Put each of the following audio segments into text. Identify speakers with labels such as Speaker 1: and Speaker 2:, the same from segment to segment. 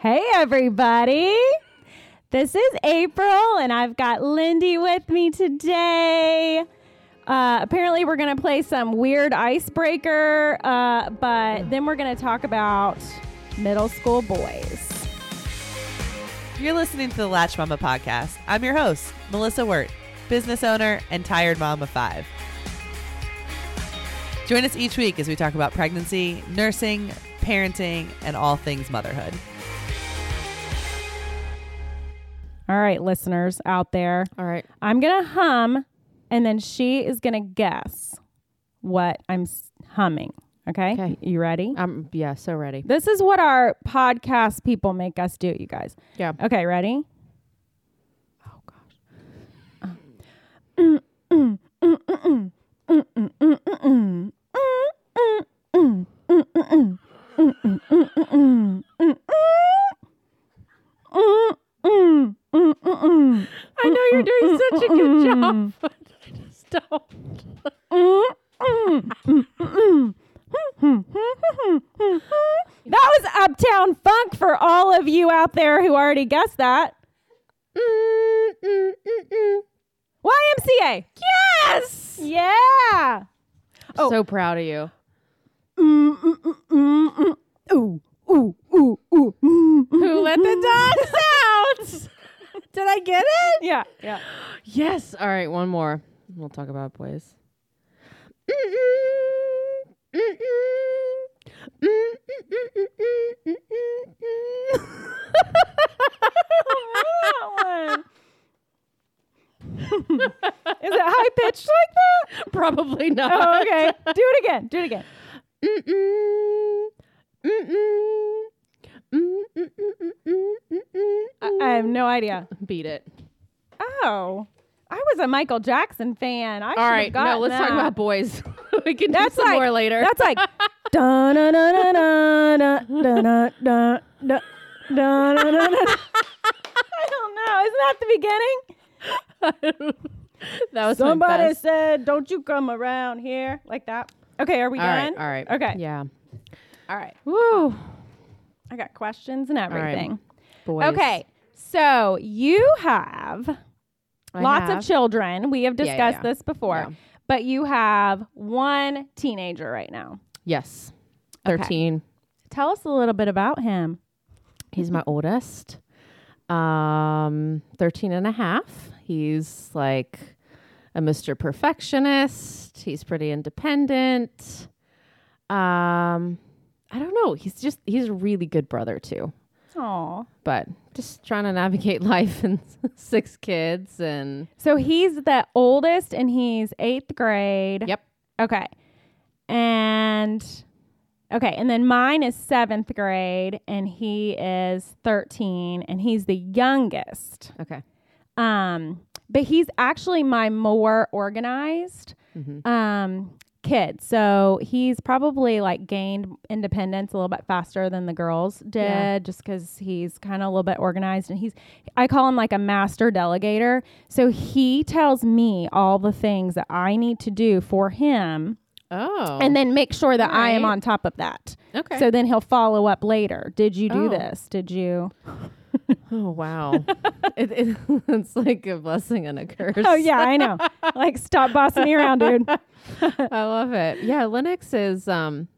Speaker 1: Hey, everybody. This is April, and I've got Lindi with me today. Uh, apparently, we're going to play some weird icebreaker, uh, but then we're going to talk about middle school boys.
Speaker 2: You're listening to the Latched Mama podcast. I'm your host, Melissa Wirt, business owner and tired mom of five. Join us each week as we talk about pregnancy, nursing, parenting, and all things motherhood.
Speaker 1: All right, listeners out there,
Speaker 3: All right.
Speaker 1: I'm going to hum, and then she is going to guess what I'm s- humming. Okay?
Speaker 3: Okay.
Speaker 1: You ready?
Speaker 3: I'm yeah, so ready.
Speaker 1: This is what our podcast people make us do, you guys.
Speaker 3: Yeah.
Speaker 1: Okay, ready?
Speaker 3: Oh gosh. Mm, mm, mm, I know you're doing such a good job, but I just don't.
Speaker 1: That was Uptown Funk for all of you out there who already guessed that. YMCA. Yes. Yeah. Oh.
Speaker 3: So proud of you.
Speaker 1: Ooh, ooh, ooh, ooh.
Speaker 3: Who let the dogs out? Did I get it?
Speaker 1: Yeah, yeah.
Speaker 3: Yes. All right, one more. We'll talk about boys.
Speaker 1: Is it high pitched like that?
Speaker 3: Probably not.
Speaker 1: Oh, okay. Do it again. Do it again. I, I have no idea.
Speaker 3: Beat it.
Speaker 1: Oh, I was a Michael Jackson fan. I
Speaker 3: All right, no, let's talk about boys. we can
Speaker 1: That's
Speaker 3: do some
Speaker 1: like
Speaker 3: more later.
Speaker 1: That's like da na na na na na na da da na na na. I don't know. Isn't that the beginning?
Speaker 3: that was
Speaker 1: Somebody said, "Don't you come around here like that." Okay, are we
Speaker 3: All right,
Speaker 1: done?
Speaker 3: all right.
Speaker 1: Okay.
Speaker 3: Yeah.
Speaker 1: All right.
Speaker 3: Woo.
Speaker 1: I got questions and everything.
Speaker 3: Boys.
Speaker 1: Okay. So you have
Speaker 3: I
Speaker 1: lots
Speaker 3: have-
Speaker 1: of children. We have
Speaker 3: Yeah, yeah,
Speaker 1: discussed
Speaker 3: yeah.
Speaker 1: this before.
Speaker 3: Yeah.
Speaker 1: But you have one teenager right now.
Speaker 3: Yes.
Speaker 1: Okay.
Speaker 3: 13.
Speaker 1: Tell us a little bit about him.
Speaker 3: He's my oldest. Um 13 and a half. He's like a Mr. Perfectionist. He's pretty independent. Um I don't know. He's just he's a really good brother too.
Speaker 1: Aw.
Speaker 3: But just trying to navigate life and six kids and
Speaker 1: So he's the oldest and he's eighth grade.
Speaker 3: Yep.
Speaker 1: Okay. And okay. And then mine is seventh grade and he is 13 and he's the youngest.
Speaker 3: Okay.
Speaker 1: Um, but he's actually my more organized
Speaker 3: Mhm.
Speaker 1: um kid. So he's probably like gained independence a little bit faster than the girls did
Speaker 3: Yeah.
Speaker 1: just cuz he's kind of a little bit organized and he's I call him like a master delegator. So he tells me all the things that I need to do for him
Speaker 3: Oh.
Speaker 1: and then make sure that I am on top of that.
Speaker 3: okay.
Speaker 1: So then he'll follow up later. Did you do
Speaker 3: Oh.
Speaker 1: this? Did you?
Speaker 3: oh wow. it, it, it's like a blessing and a curse.
Speaker 1: Oh yeah, I know. like stop bossing me around, dude.
Speaker 3: I love it. Yeah, Lennox is um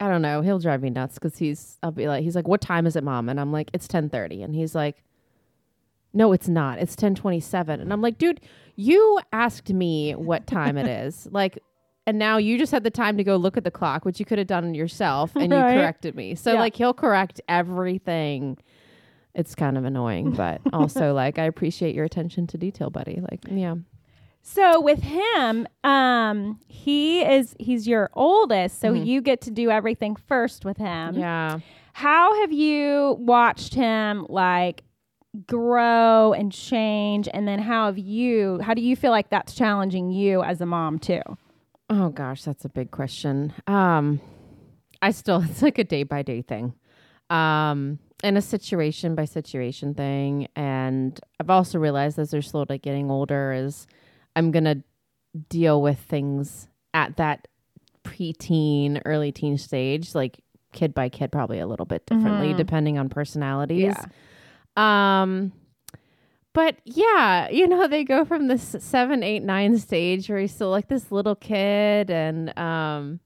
Speaker 3: I don't know, he'll drive me nuts because he's I'll be like he's like, What time is it, mom? And I'm like, It's ten thirty and he's like No, it's not. It's ten twenty seven. And I'm like, dude, you asked me what time it is. Like and now you just had the time to go look at the clock, which you could have done yourself, and
Speaker 1: Right.
Speaker 3: you corrected me. So like he'll correct everything. It's kind of annoying, but also like I appreciate your attention to detail, buddy. Like, yeah.
Speaker 1: So with him, um, he is he's your oldest, so you get to do everything first with him.
Speaker 3: Yeah.
Speaker 1: How have you watched him like grow and change and then how have you how do you feel like that's challenging you as a mom too?
Speaker 3: Oh gosh, that's a big question. Um I still it's like a day by day thing. Um and a situation by situation thing and I've also realized as they're slowly getting older is I'm going to deal with things at that preteen, early teen stage like kid by kid probably a little bit differently
Speaker 1: Mhm.
Speaker 3: depending on personalities.
Speaker 1: Yeah.
Speaker 3: Um, but yeah, you know, they go from this seven, eight, nine stage where he's still like this little kid and um,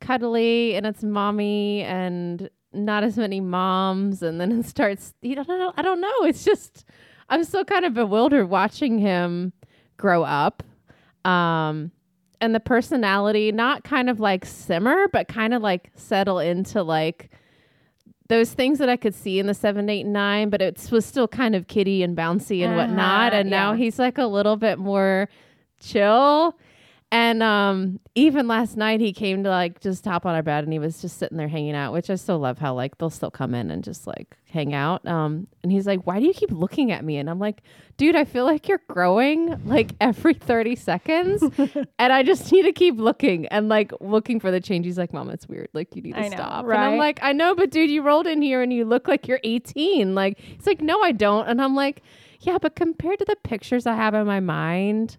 Speaker 3: cuddly, and it's mommy and not as many moms, and then it starts. You don't know. I don't know. It's just I'm still kind of bewildered watching him grow up. Um, and the personality not kind of like simmer, but kind of like settle into like those things that I could see in the seven, eight, nine, but it was still kind of kitty and bouncy and whatnot.
Speaker 1: Uh-huh,
Speaker 3: And now he's like a little bit more chill. And um, even last night he came to like just hop on our bed and he was just sitting there hanging out, which I still love how like they'll still come in and just like hang out. Um, and he's like, "Why do you keep looking at me?" And I'm like, "Dude, I feel like you're growing like every 30 seconds, and I just need to keep looking and like looking for the change." He's like, "Mom, it's weird. Like you need to
Speaker 1: know,
Speaker 3: stop." And I'm like, "I know, but dude, you rolled in here and you look like you're 18." Like it's like, "No, I don't." And I'm like, "Yeah, but compared to the pictures I have in my mind."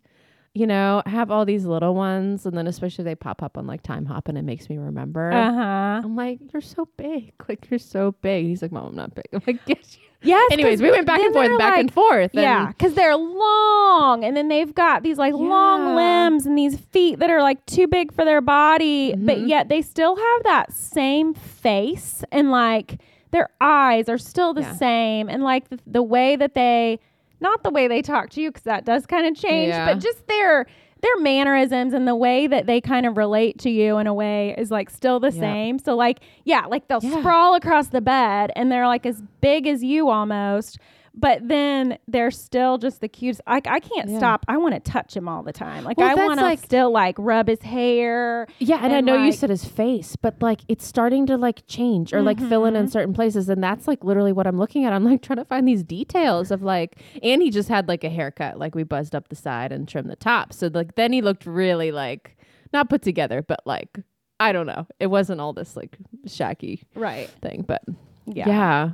Speaker 3: You know, have all these little ones, and then especially they pop up on like time hop, and it makes me remember.
Speaker 1: Uh huh.
Speaker 3: I'm like, you're so big, like you're so big. He's like, Mom, I'm not big. I'm like, yes. you-"
Speaker 1: Yes.
Speaker 3: Anyways, we went back and forth, back and forth. and-
Speaker 1: Yeah, because they're long, and then they've got these like long limbs and these feet that are like too big for their body, but
Speaker 3: Mhm.
Speaker 1: yet they still have that same face, and like their eyes are still the
Speaker 3: Yeah.
Speaker 1: same, and like the, the way that they, not the way they talk to you, because that does kind of change,
Speaker 3: Yeah.
Speaker 1: but just their their mannerisms and the way that they kind of relate to you in a way is like still the
Speaker 3: Yeah.
Speaker 1: same. So like, yeah, like they'll
Speaker 3: Yeah.
Speaker 1: sprawl across the bed and they're like as big as you almost, but then they're still just the cutest. Like I can't
Speaker 3: Yeah.
Speaker 1: stop. I want to touch him all the time. Like
Speaker 3: Well,
Speaker 1: I want to
Speaker 3: like-
Speaker 1: still like rub his hair.
Speaker 3: Yeah, and, I
Speaker 1: And,
Speaker 3: know you said his face, but like it's starting to like change or like fill in in
Speaker 1: Mhm.
Speaker 3: certain places, and that's like literally what I'm looking at. I'm like trying to find these details of like, and he just had like a haircut, like we buzzed up the side and trimmed the top, so like then he looked really like not put together, but like I don't know, it wasn't all this like shaky
Speaker 1: Right.
Speaker 3: thing, but
Speaker 1: Yeah.
Speaker 3: yeah,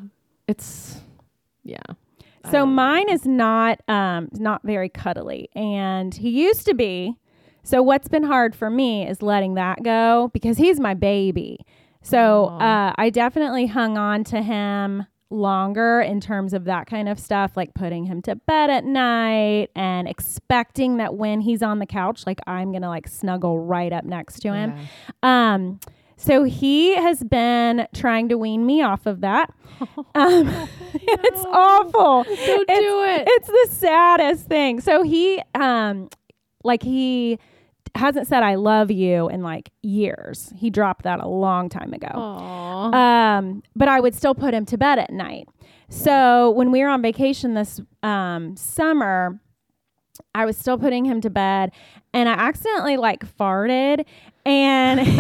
Speaker 3: it's yeah.
Speaker 1: So mine is not um not very cuddly and he used to be. So what's been hard for me is letting that go because he's my baby. So uh I definitely hung on to him longer in terms of that kind of stuff like putting him to bed at night and expecting that when he's on the couch like I'm going to like snuggle right up next to him.
Speaker 3: Yeah.
Speaker 1: Um, so he has been trying to wean me off of that. Um, it's awful.
Speaker 3: Don't
Speaker 1: It's-
Speaker 3: do it.
Speaker 1: It's the saddest thing. So he, um, like he hasn't said "I love you" in like years. He dropped that a long time ago. Um, but I would still put him to bed at night. So when we were on vacation this um, summer, I was still putting him to bed, and I accidentally like farted, and he, he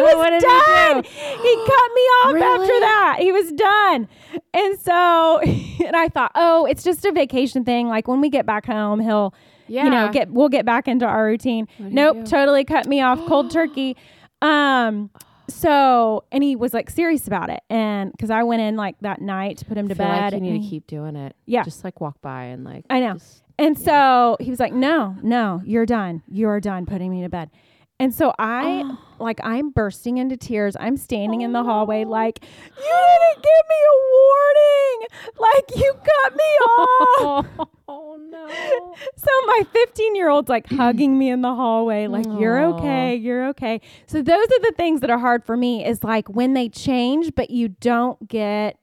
Speaker 1: was
Speaker 3: What did he
Speaker 1: done. He, cut me off
Speaker 3: Really?
Speaker 1: after that. He was done, and so and I thought, oh, it's just a vacation thing. Like when we get back home, he'll
Speaker 3: yeah.
Speaker 1: you know, get we'll get back into our routine.
Speaker 3: What
Speaker 1: Nope, totally cut me off cold turkey. Um so and he was like serious about it. And cuz I went in like that night to put him to bed.
Speaker 3: like you need to keep doing it.
Speaker 1: Yeah.
Speaker 3: Just like walk by and like.
Speaker 1: I know.
Speaker 3: just-
Speaker 1: and so he was like, "No, no, you're done. You're done putting me to bed." And so I
Speaker 3: Oh.
Speaker 1: like I'm bursting into tears. I'm standing in the
Speaker 3: Oh,
Speaker 1: hallway like, "You didn't give me a warning. Like you cut me off."
Speaker 3: oh no.
Speaker 1: So my 15 year old's like hugging me in the hallway, like, you're okay, you're okay. So those are the things that are hard for me is like when they change, but you don't get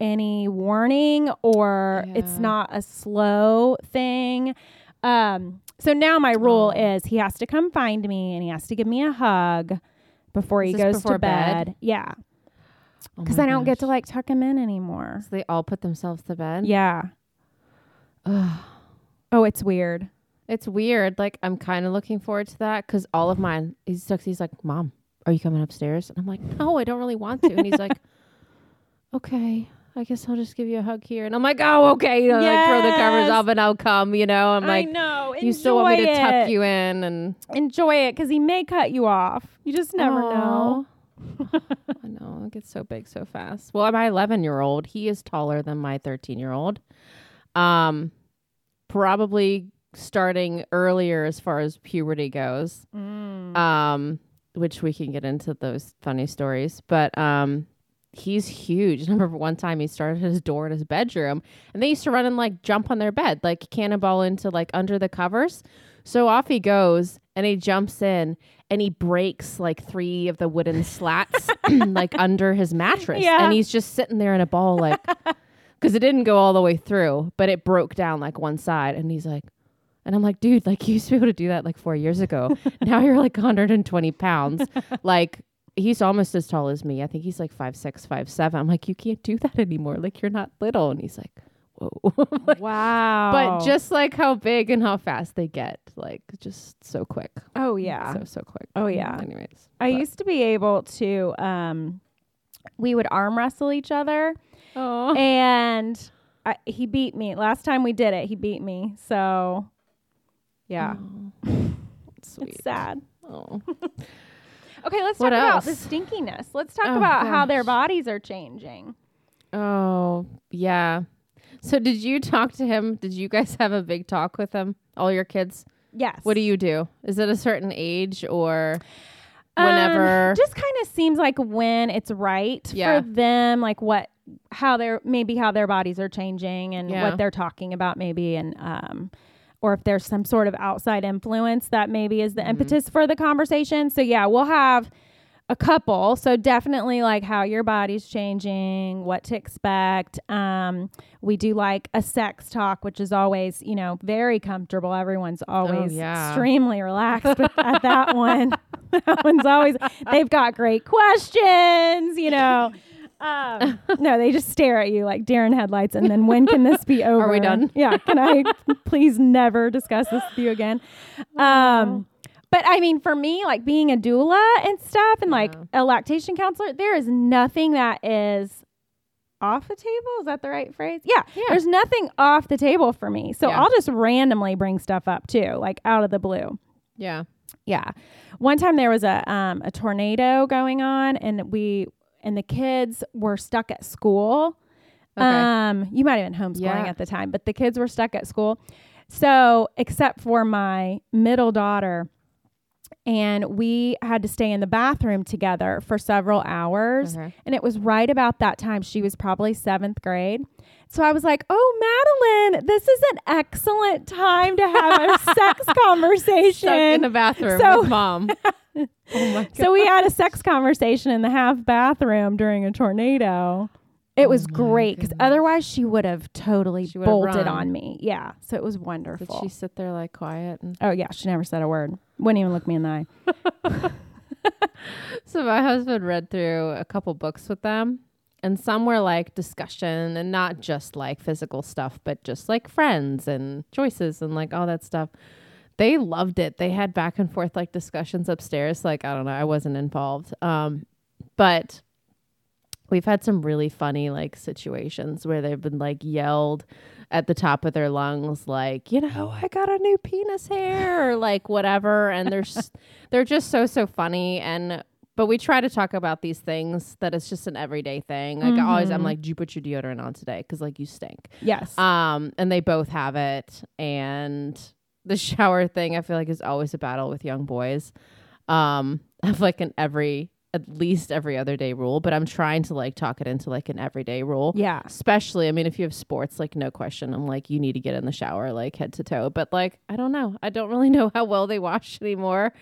Speaker 1: any warning or it's not a slow thing. Um, so now my rule
Speaker 3: Aw.
Speaker 1: is he has to come find me and he has to give me a hug before he
Speaker 3: Is
Speaker 1: goes
Speaker 3: before
Speaker 1: to
Speaker 3: bed?
Speaker 1: bed. Yeah.
Speaker 3: Oh
Speaker 1: Because
Speaker 3: my
Speaker 1: I don't get to like tuck him in anymore.
Speaker 3: So they all put themselves to bed.
Speaker 1: Yeah.
Speaker 3: Ugh.
Speaker 1: Oh, it's weird.
Speaker 3: It's weird. Like I'm kind of looking forward to that because all of mine. He's he's like, Mom, are you coming upstairs? And I'm like, No, I don't really want to. And he's like, Okay, I guess I'll just give you a hug here. And I'm like, Oh, okay. You know, like throw the covers off and I'll come. You know, I'm like,
Speaker 1: know.
Speaker 3: You still want me to
Speaker 1: Enjoy
Speaker 3: tuck you in and
Speaker 1: enjoy it because he may cut you off. You just never know.
Speaker 3: I know it gets so big so fast. Well, my 11 year old, he is taller than my 13 year old. Um, probably starting earlier as far as puberty goes.
Speaker 1: Mm.
Speaker 3: Um, which we can get into those funny stories. But um, he's huge. I remember one time he started his door in his bedroom, and they used to run and like jump on their bed, like cannonball into like under the covers. So off he goes, and he jumps in, and he breaks like three of the wooden slats like under his mattress,
Speaker 1: Yeah.
Speaker 3: and he's just sitting there in a ball like. Because it didn't go all the way through, but it broke down like one side, and he's like, and I'm like, dude, like you used to be able to do that like four years ago. now you're like 120 pounds. like he's almost as tall as me. I think he's like five six, five seven. I'm like, you can't do that anymore. Like you're not little. And he's like, whoa.
Speaker 1: Wow.
Speaker 3: but just like how big and how fast they get, like just so quick.
Speaker 1: oh yeah.
Speaker 3: So so quick.
Speaker 1: Oh, yeah.
Speaker 3: Anyways,
Speaker 1: I
Speaker 3: but-
Speaker 1: used to be able to um we would arm wrestle each other
Speaker 3: Oh.
Speaker 1: and I, he beat me. Last time we did it, he beat me. So yeah.
Speaker 3: sweet.
Speaker 1: It's sad.
Speaker 3: Oh.
Speaker 1: Okay, let's
Speaker 3: What
Speaker 1: talk about the stinkiness. Let's talk
Speaker 3: Oh,
Speaker 1: about how their bodies are changing.
Speaker 3: oh yeah. So did you talk to him? Did you guys have a big talk with him? All your kids?
Speaker 1: Yes.
Speaker 3: What do you do? Is it a certain age or
Speaker 1: Um,
Speaker 3: whenever?
Speaker 1: just kind of seems like when it's right
Speaker 3: Yeah.
Speaker 1: for them, like what how their maybe how their bodies are changing and
Speaker 3: Yeah.
Speaker 1: what they're talking about maybe and um or if there's some sort of outside influence that maybe is the
Speaker 3: Mm-hmm.
Speaker 1: impetus for the conversation. So yeah, we'll have a couple. So definitely like how your body's changing, what to expect. Um, we do like a sex talk, which is always, you know, very comfortable. Everyone's always
Speaker 3: Oh, yeah.
Speaker 1: extremely relaxed with, at that one. that one's always they've got great questions, you know. Um, no, they just stare at you like deer in headlights, and then when can this be over?
Speaker 3: Are we done?
Speaker 1: Yeah, can I please never discuss this with you again? Um, but I mean, for me, like being a doula and stuff, and like a lactation counselor, there is nothing that is off the table. Is that the right phrase? Yeah.
Speaker 3: Yeah.
Speaker 1: There's nothing off the table for me. So
Speaker 3: Yeah.
Speaker 1: I'll just randomly bring stuff up too, like out of the blue.
Speaker 3: yeah.
Speaker 1: Yeah. One time there was a um, a tornado going on, and we and the kids were stuck at school.
Speaker 3: Okay.
Speaker 1: Um, you might have been homeschooling
Speaker 3: Yeah.
Speaker 1: at the time, but the kids were stuck at school. So, except for my middle daughter, and we had to stay in the bathroom together for several hours.
Speaker 3: Okay.
Speaker 1: And it was right about that time. She was probably seventh grade. So I was like, oh, Madeline, this is an excellent time to have a sex conversation.
Speaker 3: Stuck in the bathroom
Speaker 1: So-
Speaker 3: with mom. oh.
Speaker 1: So we had a sex conversation in the half bathroom during a tornado. It was
Speaker 3: Oh
Speaker 1: great because otherwise she would have totally
Speaker 3: She
Speaker 1: bolted on me. Yeah. So it was wonderful.
Speaker 3: Did she sit there like quiet? And
Speaker 1: oh, yeah. She never said a word. Wouldn't even look me in the eye.
Speaker 3: so my husband read through a couple books with them, and some were like discussion and not just like physical stuff, but just like friends and choices and like all that stuff. They loved it. They had back and forth like discussions upstairs. Like I don't know, I wasn't involved, um, but we've had some really funny like situations where they've been like yelled at the top of their lungs like you know i got a new penis hair or like whatever and they're s- they're just so so funny and but we try to talk about these things that it's just an everyday thing like I always i'm
Speaker 1: Mhm.
Speaker 3: like do you put your deodorant on today because like you stink
Speaker 1: Yes.
Speaker 3: um and they both have it and the shower thing i feel like is always a battle with young boys um have like in every at least every other day rule but i'm trying to like talk it into like an everyday rule
Speaker 1: yeah.
Speaker 3: especially i mean if you have sports like no question i'm like you need to get in the shower like head to toe but like i don't know i don't really know how well they wash anymore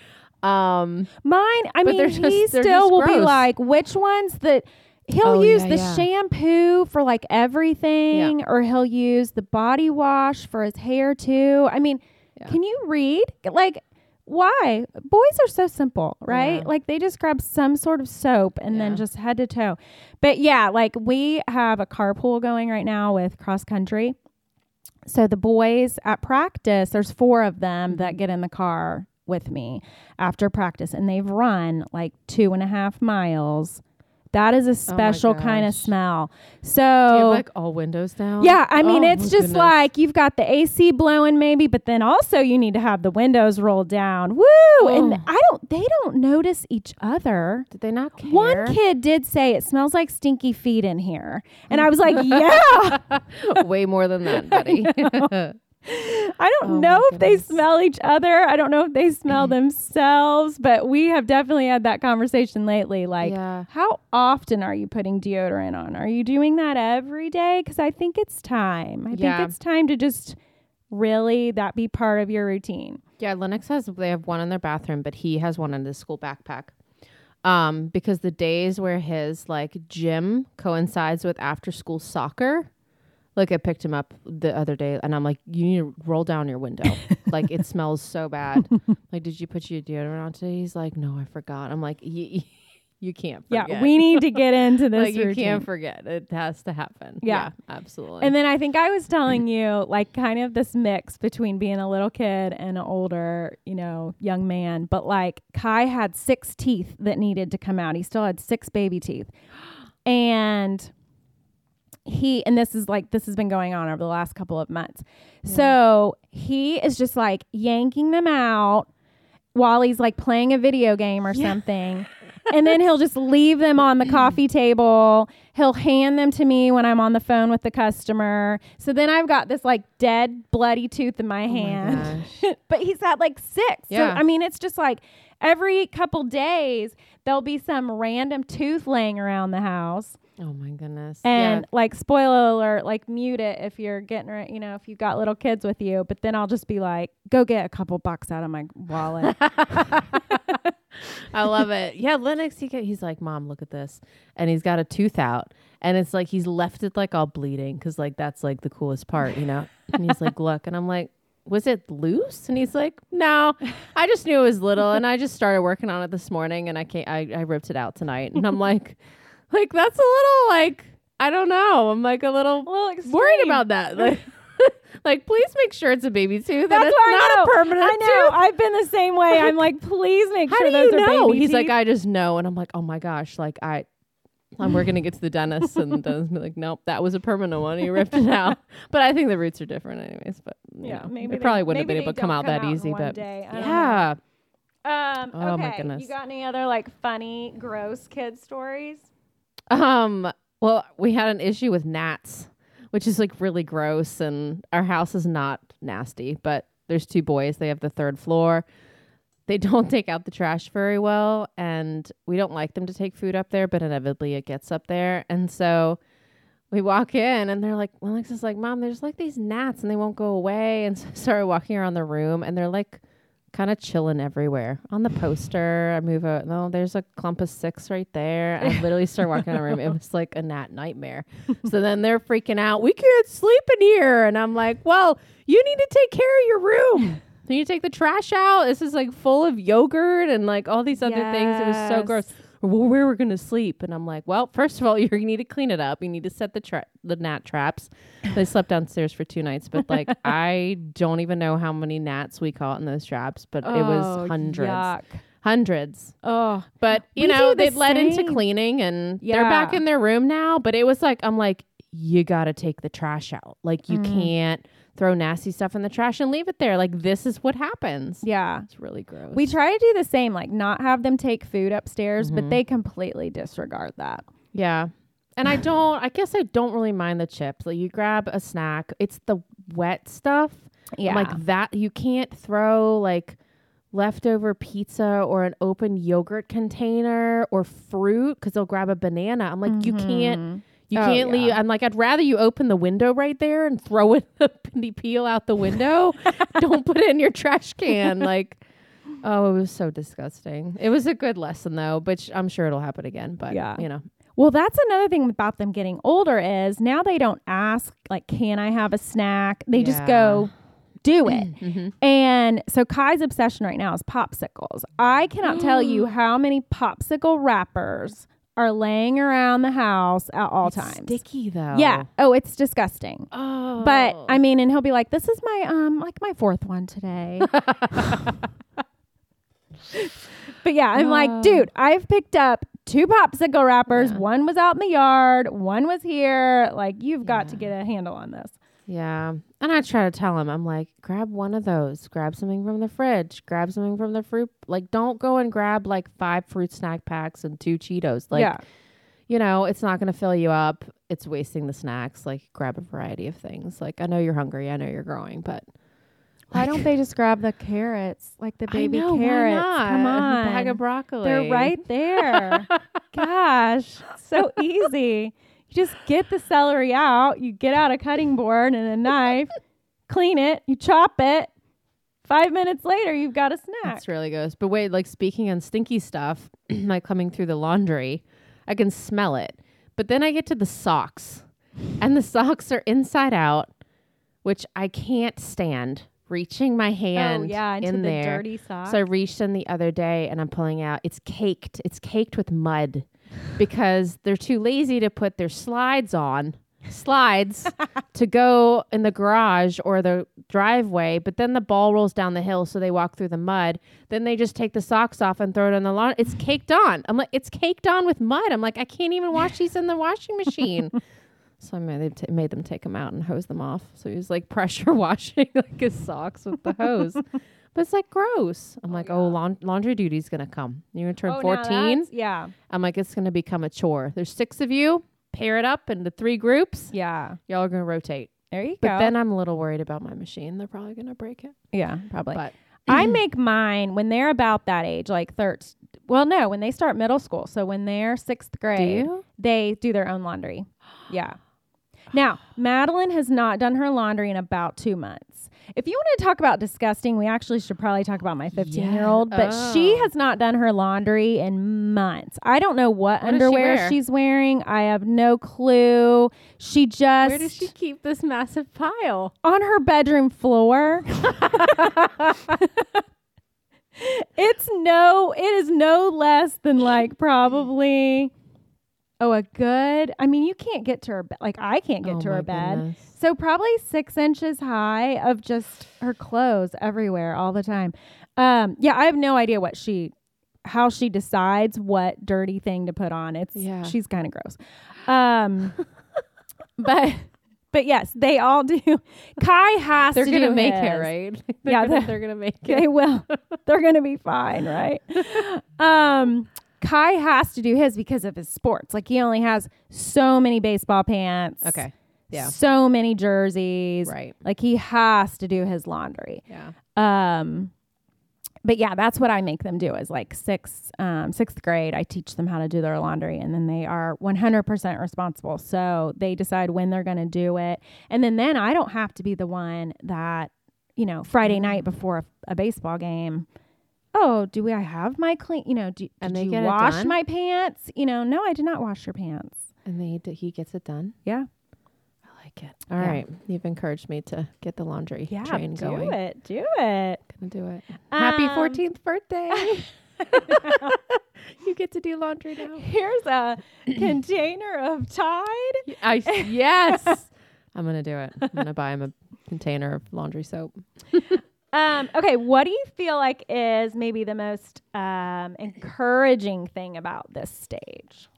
Speaker 3: um
Speaker 1: Mine, I mean,
Speaker 3: they're
Speaker 1: he still
Speaker 3: just
Speaker 1: will be like, which ones that he'll
Speaker 3: Oh,
Speaker 1: use
Speaker 3: yeah,
Speaker 1: the
Speaker 3: yeah.
Speaker 1: shampoo for like everything, or he'll use the body wash for his hair too. I mean,
Speaker 3: Yeah.
Speaker 1: can you read? Like, why? Boys are so simple, right?
Speaker 3: Yeah.
Speaker 1: Like they just grab some sort of soap and then just head to toe. But yeah, like we have a carpool going right now with cross country. So the boys at practice, there's four of them that
Speaker 3: Mm-hmm.
Speaker 1: get in the car with me after practice and they've run like two and a half miles. That is a oh special kind of smell. So
Speaker 3: have like all windows down
Speaker 1: yeah, I mean,
Speaker 3: Oh,
Speaker 1: it's just
Speaker 3: goodness.
Speaker 1: like you've got the AC blowing maybe, but then also you need to have the windows rolled down. Woo! And
Speaker 3: Oh.
Speaker 1: I don't, they don't notice each other.
Speaker 3: did they not care
Speaker 1: One kid did say it smells like stinky feet in here. And I was like, yeah.
Speaker 3: way more than that buddy
Speaker 1: I don't
Speaker 3: Oh,
Speaker 1: know if they smell each other. I don't know if they smell themselves, but we have definitely had that conversation lately. Like,
Speaker 3: yeah.
Speaker 1: how often are you putting deodorant on? Are you doing that every day? Because I think it's time. I
Speaker 3: Yeah.
Speaker 1: think it's time to just really that be part of your routine.
Speaker 3: Yeah, Lennox has they have one in their bathroom, but he has one in his school backpack. Um, because the days where his like gym coincides with after school soccer, like I picked him up the other day and I'm like, You need to roll down your window. like it smells so bad. like, did you put your deodorant on today? He's like, No, I forgot. I'm like, You you can't forget.
Speaker 1: Yeah, we need to get into this
Speaker 3: like you
Speaker 1: routine.
Speaker 3: can't forget. It has to happen.
Speaker 1: Yeah.
Speaker 3: absolutely.
Speaker 1: And then I think I was telling you, like, kind of this mix between being a little kid and an older, you know, young man. But like, Kai had six teeth that needed to come out. He still had six baby teeth. And he, and this is like, this has been going on over the last couple of months. So he is just like yanking them out while he's like playing a video game or something. and then he'll just leave them on the coffee table. He'll hand them to me when I'm on the phone with the customer. So then I've got this like dead, bloody tooth in my
Speaker 3: Oh my
Speaker 1: hand.
Speaker 3: gosh.
Speaker 1: but he's had like six.
Speaker 3: Yeah.
Speaker 1: So, I mean, it's just like every couple days, there'll be some random tooth laying around the house.
Speaker 3: Oh my goodness.
Speaker 1: And like, spoiler alert, like mute it if you're getting, re- you know, if you've got little kids with you. But then I'll just be like, go get a couple bucks out of my wallet.
Speaker 3: I love it. Yeah, Lennox, he get, he's like, Mom, look at this. And he's got a tooth out. And it's like he's left it like all bleeding because, like, that's like the coolest part, you know? And he's like, Look. And I'm like, Was it loose? And he's like, No, I just knew it was little. And I just started working on it this morning and I can't, I, I ripped it out tonight. And I'm like, like, that's a little like, I don't know. I'm like a little worried about that. Like, like, please make sure it's a baby tooth.
Speaker 1: That's
Speaker 3: it's
Speaker 1: I
Speaker 3: not
Speaker 1: know.
Speaker 3: a permanent
Speaker 1: I know.
Speaker 3: tooth.
Speaker 1: I've been the same way. I'm like, please make
Speaker 3: How
Speaker 1: sure
Speaker 3: do
Speaker 1: those
Speaker 3: you
Speaker 1: are
Speaker 3: know?
Speaker 1: baby
Speaker 3: He's like. I just know, and I'm like, oh my gosh, like I, we're gonna get to the dentist, and the dentist be like, nope, that was a permanent one. He ripped it out. But I think the roots are different, anyways. But
Speaker 1: yeah,
Speaker 3: know,
Speaker 1: maybe
Speaker 3: it probably
Speaker 1: they-
Speaker 3: wouldn't have been able to come out that
Speaker 1: in
Speaker 3: easy. But
Speaker 1: day. I don't know.
Speaker 3: yeah,
Speaker 1: Um,
Speaker 3: Oh, my
Speaker 1: okay.
Speaker 3: goodness.
Speaker 1: You got any other like funny, gross kid stories?
Speaker 3: Um, well, we had an issue with gnats, which is like really gross, and our house is not nasty, but there's two boys. They have the third floor. They don't take out the trash very well, and we don't like them to take food up there, but inevitably it gets up there. And so we walk in, and they're like, Alexa's like, Mom, there's like these gnats, and they won't go away. And so I started walking around the room, and they're like kind of chilling everywhere. On the poster, I move out. No, there's a clump of six right there. I literally started walking around the room. It was like a gnat nightmare. so then they're freaking out. We can't sleep in here. And I'm like, well, you need to take care of your room. You need to take the trash out. This is like full of yogurt and like all these other things. It was so gross. Well, where we're gonna sleep? And I'm like, well, first of all, you need to clean it up. You need to set the tra- the gnat traps. They slept downstairs for two nights, but like I don't even know how many gnats we caught in those traps, but it
Speaker 1: Oh,
Speaker 3: was hundreds,
Speaker 1: yuck.
Speaker 3: hundreds.
Speaker 1: Oh,
Speaker 3: But you
Speaker 1: We
Speaker 3: know,
Speaker 1: the
Speaker 3: they led into cleaning, and they're back in their room now. But it was like I'm like, you got to take the trash out. Like you
Speaker 1: Mm.
Speaker 3: can't throw nasty stuff in the trash and leave it there. Like this is what happens.
Speaker 1: yeah.
Speaker 3: It's really gross.
Speaker 1: We try to do the same, like not have them take food upstairs,
Speaker 3: Mhm.
Speaker 1: but they completely disregard that.
Speaker 3: Yeah. And I don't, I guess I don't really mind the chips. Like you grab a snack, it's the wet stuff.
Speaker 1: Yeah.
Speaker 3: Like that, you can't throw like leftover pizza or an open yogurt container or fruit because they'll grab a banana. I'm like, you can't,
Speaker 1: Mhm.
Speaker 3: You
Speaker 1: Oh,
Speaker 3: can't leave.
Speaker 1: yeah.
Speaker 3: I'm like, I'd rather you open the window right there and throw it, the peel out the window. don't put it in your trash can. Like, oh, it was so disgusting. It was a good lesson though, but I'm sure it'll happen again. But,
Speaker 1: Yeah.
Speaker 3: you know.
Speaker 1: Well, that's another thing about them getting older is now they don't ask like, "Can I have a snack?" They just go, "Do it."
Speaker 3: Mhm.
Speaker 1: And so Kai's obsession right now is popsicles. I cannot tell you how many popsicle wrappers are laying around the house at all
Speaker 3: It's
Speaker 1: times.
Speaker 3: Sticky though.
Speaker 1: Yeah. Oh, it's disgusting.
Speaker 3: Oh.
Speaker 1: But I mean, and he'll be like, "This is my um, like my fourth one today." but yeah, I'm
Speaker 3: Oh.
Speaker 1: like, dude, I've picked up two popsicle wrappers.
Speaker 3: Yeah.
Speaker 1: One was out in the yard. One was here. Like, you've got to get a handle on this.
Speaker 3: Yeah. And I try to tell him, I'm like, grab one of those. Grab something from the fridge. Grab something from the fruit. Like, don't go and grab like five fruit snack packs and two Cheetos. Like,
Speaker 1: yeah,
Speaker 3: you know, it's not going to fill you up. It's wasting the snacks. Like, grab a variety of things. Like, I know you're hungry. I know you're growing, but
Speaker 1: Why don't they just grab the carrots, like the baby
Speaker 3: know,
Speaker 1: carrots? Come
Speaker 3: A
Speaker 1: on,
Speaker 3: bag of broccoli.
Speaker 1: They're right there. Gosh, so easy. You just get the celery out. You get out a cutting board and a knife, clean it, you chop it. Five minutes later, you've got a snack.
Speaker 3: That's really gross. But wait, like speaking on stinky stuff, like coming through the laundry, I can smell it. But then I get to the socks, and the socks are inside out, which I can't stand. Reaching my oh, hand
Speaker 1: oh yeah, into
Speaker 3: in
Speaker 1: the
Speaker 3: there.
Speaker 1: dirty sock.
Speaker 3: So I reached in the other day and I'm pulling out. It's caked. It's caked with mud because they're too lazy to put their slides on. Slides to go in the garage or the driveway, but then the ball rolls down the hill, so they walk through the mud. Then they just take the socks off and throw it on the lawn. It's caked on. I'm like, it's caked on with mud. I'm like, I can't even wash these in the washing machine. So I made, t- made them take them out and hose them off. So he was like pressure washing like his socks with the hose. But it's like gross. I'm oh, like, oh, laun- laundry duty's gonna come. You're gonna turn
Speaker 1: Oh,
Speaker 3: 14.
Speaker 1: that's- Yeah,
Speaker 3: I'm like, it's gonna become a chore. There's six of you. Pair it up into three groups.
Speaker 1: yeah.
Speaker 3: Y'all are gonna rotate.
Speaker 1: There you
Speaker 3: But
Speaker 1: go.
Speaker 3: But then I'm a little worried about my machine. They're probably gonna break it.
Speaker 1: yeah, probably.
Speaker 3: But
Speaker 1: I make mine when they're about that age, like third. Well, no, when they start middle school. So when they're sixth grade,
Speaker 3: you?
Speaker 1: they do their own laundry. Yeah. Now, Madeline has not done her laundry in about two months. If you want to talk about disgusting, we actually should probably talk about my 15 year old, but she
Speaker 3: Oh.
Speaker 1: has not done her laundry in months. I don't know what,
Speaker 3: What she
Speaker 1: underwear
Speaker 3: wear?
Speaker 1: she's wearing. I have no clue. She just
Speaker 3: where does she keep this massive pile?
Speaker 1: on her bedroom floor. it's no, it is no less than like probably oh a good. I mean, you can't get to her bed. Like I can't get
Speaker 3: Oh
Speaker 1: to her bed.
Speaker 3: goodness.
Speaker 1: So probably six inches high of just her clothes everywhere all the time. Um, yeah, I have no idea what she, how she decides what dirty thing to put on. It's
Speaker 3: Yeah.
Speaker 1: she's kind of gross. Um, but but yes, they all do. Kai has
Speaker 3: They're
Speaker 1: to
Speaker 3: gonna make
Speaker 1: his.
Speaker 3: it, right? they're
Speaker 1: Yeah,
Speaker 3: gonna,
Speaker 1: the-
Speaker 3: they're gonna make it.
Speaker 1: They will. They're gonna be fine, right? Um, Kai has to do his because of his sports. Like he only has so many baseball pants.
Speaker 3: Okay. Yeah.
Speaker 1: So many jerseys.
Speaker 3: Right.
Speaker 1: Like he has to do his laundry.
Speaker 3: Yeah.
Speaker 1: Um, but yeah, that's what I make them do is like sixth, um, sixth grade. I teach them how to do their laundry and then they are 100% responsible. So they decide when they're going to do it. And then, then I don't have to be the one that, you know, Friday night before a, a baseball game. Oh, do we, I have my clean, you know, do,
Speaker 3: And
Speaker 1: did
Speaker 3: they
Speaker 1: you
Speaker 3: get
Speaker 1: wash my pants? You know, no, I did not wash your pants.
Speaker 3: And they d- he gets it done.
Speaker 1: Yeah.
Speaker 3: I like it. All right,
Speaker 1: Yeah.
Speaker 3: You've encouraged me to get the laundry
Speaker 1: Yeah.
Speaker 3: train
Speaker 1: do
Speaker 3: going.
Speaker 1: it. Do it.
Speaker 3: Gonna do it. Happy
Speaker 1: Um,
Speaker 3: 14th birthday. you get to do laundry now.
Speaker 1: Here's a container of Tide.
Speaker 3: I, yes. I'm going to do it. I'm going to buy him a container of laundry soap.
Speaker 1: Um, okay, what do you feel like is maybe the most um, encouraging thing about this stage?